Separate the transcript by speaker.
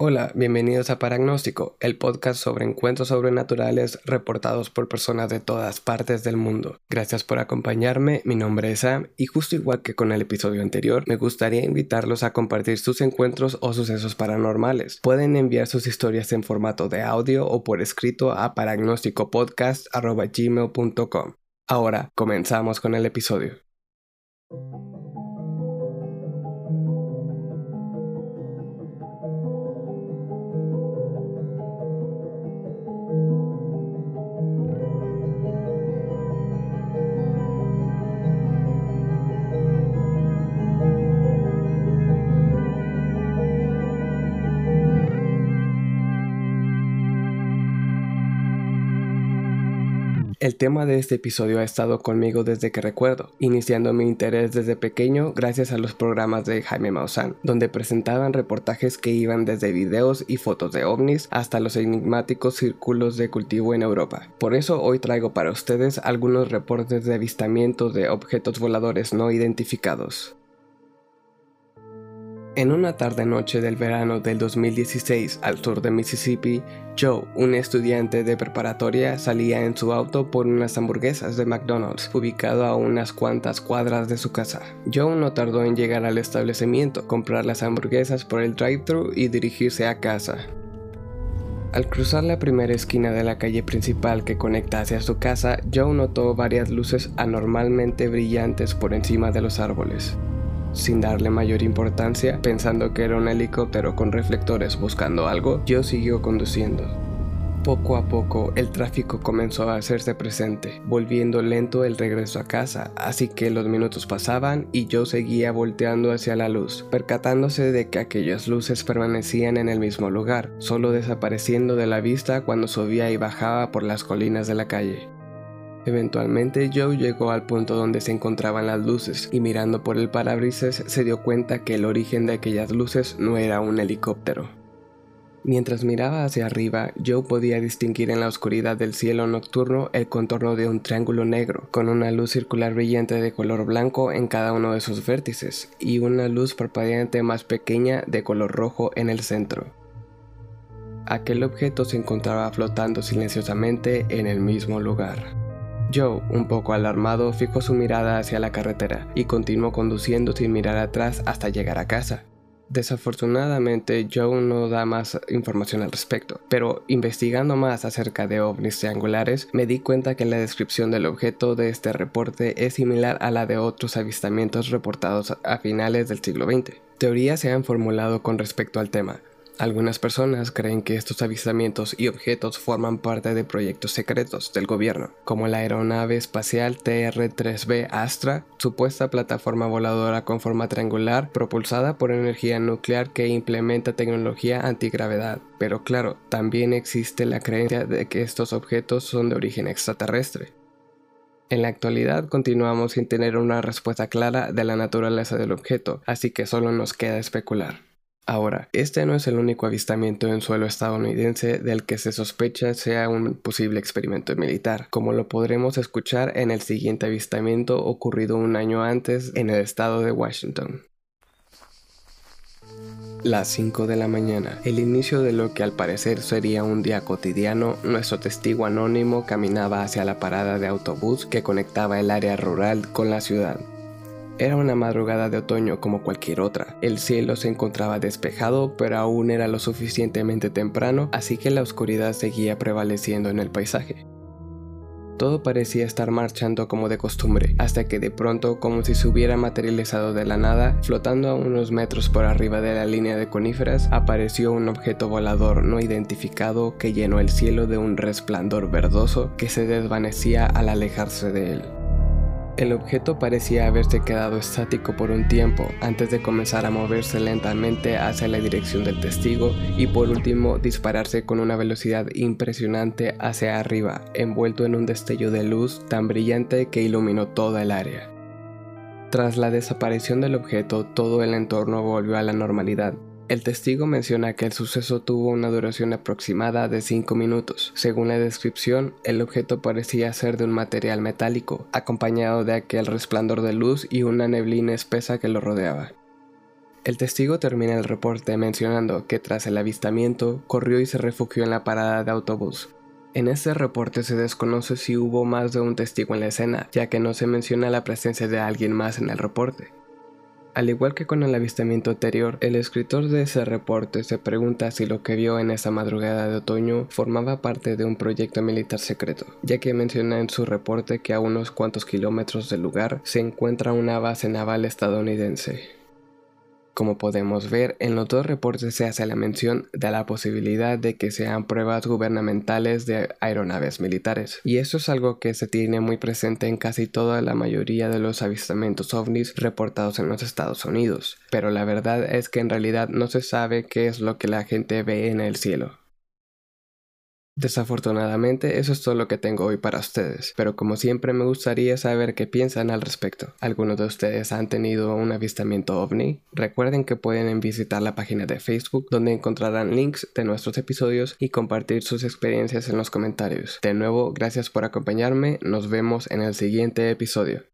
Speaker 1: Hola, bienvenidos a Paragnóstico, el podcast sobre encuentros sobrenaturales reportados por personas de todas partes del mundo. Gracias por acompañarme, mi nombre es Sam y justo igual que con el episodio anterior, me gustaría invitarlos a compartir sus encuentros o sucesos paranormales. Pueden enviar sus historias en formato de audio o por escrito a paragnósticopodcast.gmail.com. Ahora, comenzamos con el episodio. El tema de este episodio ha estado conmigo desde que recuerdo, iniciando mi interés desde pequeño gracias a los programas de Jaime Maussan, donde presentaban reportajes que iban desde videos y fotos de ovnis hasta los enigmáticos círculos de cultivo en Europa. Por eso hoy traigo para ustedes algunos reportes de avistamientos de objetos voladores no identificados. En una tarde-noche del verano del 2016 al sur de Mississippi, Joe, un estudiante de preparatoria, salía en su auto por unas hamburguesas de McDonald's, ubicado a unas cuantas cuadras de su casa. Joe no tardó en llegar al establecimiento, comprar las hamburguesas por el drive-thru y dirigirse a casa. Al cruzar la primera esquina de la calle principal que conecta hacia su casa, Joe notó varias luces anormalmente brillantes por encima de los árboles sin darle mayor importancia, pensando que era un helicóptero con reflectores buscando algo, Joe siguió conduciendo. Poco a poco el tráfico comenzó a hacerse presente, volviendo lento el regreso a casa, así que los minutos pasaban y yo seguía volteando hacia la luz, percatándose de que aquellas luces permanecían en el mismo lugar, solo desapareciendo de la vista cuando subía y bajaba por las colinas de la calle. Eventualmente Joe llegó al punto donde se encontraban las luces y mirando por el parabrisas se dio cuenta que el origen de aquellas luces no era un helicóptero. Mientras miraba hacia arriba, Joe podía distinguir en la oscuridad del cielo nocturno el contorno de un triángulo negro, con una luz circular brillante de color blanco en cada uno de sus vértices, y una luz parpadeante más pequeña de color rojo en el centro. Aquel objeto se encontraba flotando silenciosamente en el mismo lugar. Joe, un poco alarmado, fijó su mirada hacia la carretera y continuó conduciendo sin mirar atrás hasta llegar a casa. Desafortunadamente, Joe no da más información al respecto, pero investigando más acerca de ovnis triangulares, me di cuenta que la descripción del objeto de este reporte es similar a la de otros avistamientos reportados a finales del siglo XX. Teorías se han formulado con respecto al tema, algunas personas creen que estos avistamientos y objetos forman parte de proyectos secretos del gobierno, como la aeronave espacial TR-3B Astra, supuesta plataforma voladora con forma triangular propulsada por energía nuclear que implementa tecnología antigravedad. Pero claro, también existe la creencia de que estos objetos son de origen extraterrestre. En la actualidad continuamos sin tener una respuesta clara de la naturaleza del objeto, así que solo nos queda especular. Ahora, este no es el único avistamiento en suelo estadounidense del que se sospecha sea un posible experimento militar, como lo podremos escuchar en el siguiente avistamiento ocurrido un año antes en el estado de Washington. Las 5 de la mañana, el inicio de lo que al parecer sería un día cotidiano, nuestro testigo anónimo caminaba hacia la parada de autobús que conectaba el área rural con la ciudad. Era una madrugada de otoño como cualquier otra. El cielo se encontraba despejado, pero aún era lo suficientemente temprano, así que la oscuridad seguía prevaleciendo en el paisaje. Todo parecía estar marchando como de costumbre, hasta que de pronto, como si se hubiera materializado de la nada, flotando a unos metros por arriba de la línea de coníferas, apareció un objeto volador no identificado que llenó el cielo de un resplandor verdoso que se desvanecía al alejarse de él. El objeto parecía haberse quedado estático por un tiempo antes de comenzar a moverse lentamente hacia la dirección del testigo y por último dispararse con una velocidad impresionante hacia arriba, envuelto en un destello de luz tan brillante que iluminó toda el área. Tras la desaparición del objeto, todo el entorno volvió a la normalidad, el testigo menciona que el suceso tuvo una duración aproximada de 5 minutos. Según la descripción, el objeto parecía ser de un material metálico, acompañado de aquel resplandor de luz y una neblina espesa que lo rodeaba. El testigo termina el reporte mencionando que tras el avistamiento corrió y se refugió en la parada de autobús. En este reporte se desconoce si hubo más de un testigo en la escena, ya que no se menciona la presencia de alguien más en el reporte. Al igual que con el avistamiento anterior, el escritor de ese reporte se pregunta si lo que vio en esa madrugada de otoño formaba parte de un proyecto militar secreto, ya que menciona en su reporte que a unos cuantos kilómetros del lugar se encuentra una base naval estadounidense. Como podemos ver, en los dos reportes se hace la mención de la posibilidad de que sean pruebas gubernamentales de aeronaves militares. Y eso es algo que se tiene muy presente en casi toda la mayoría de los avistamientos ovnis reportados en los Estados Unidos. Pero la verdad es que en realidad no se sabe qué es lo que la gente ve en el cielo. Desafortunadamente eso es todo lo que tengo hoy para ustedes, pero como siempre me gustaría saber qué piensan al respecto. ¿Algunos de ustedes han tenido un avistamiento ovni? Recuerden que pueden visitar la página de Facebook donde encontrarán links de nuestros episodios y compartir sus experiencias en los comentarios. De nuevo, gracias por acompañarme, nos vemos en el siguiente episodio.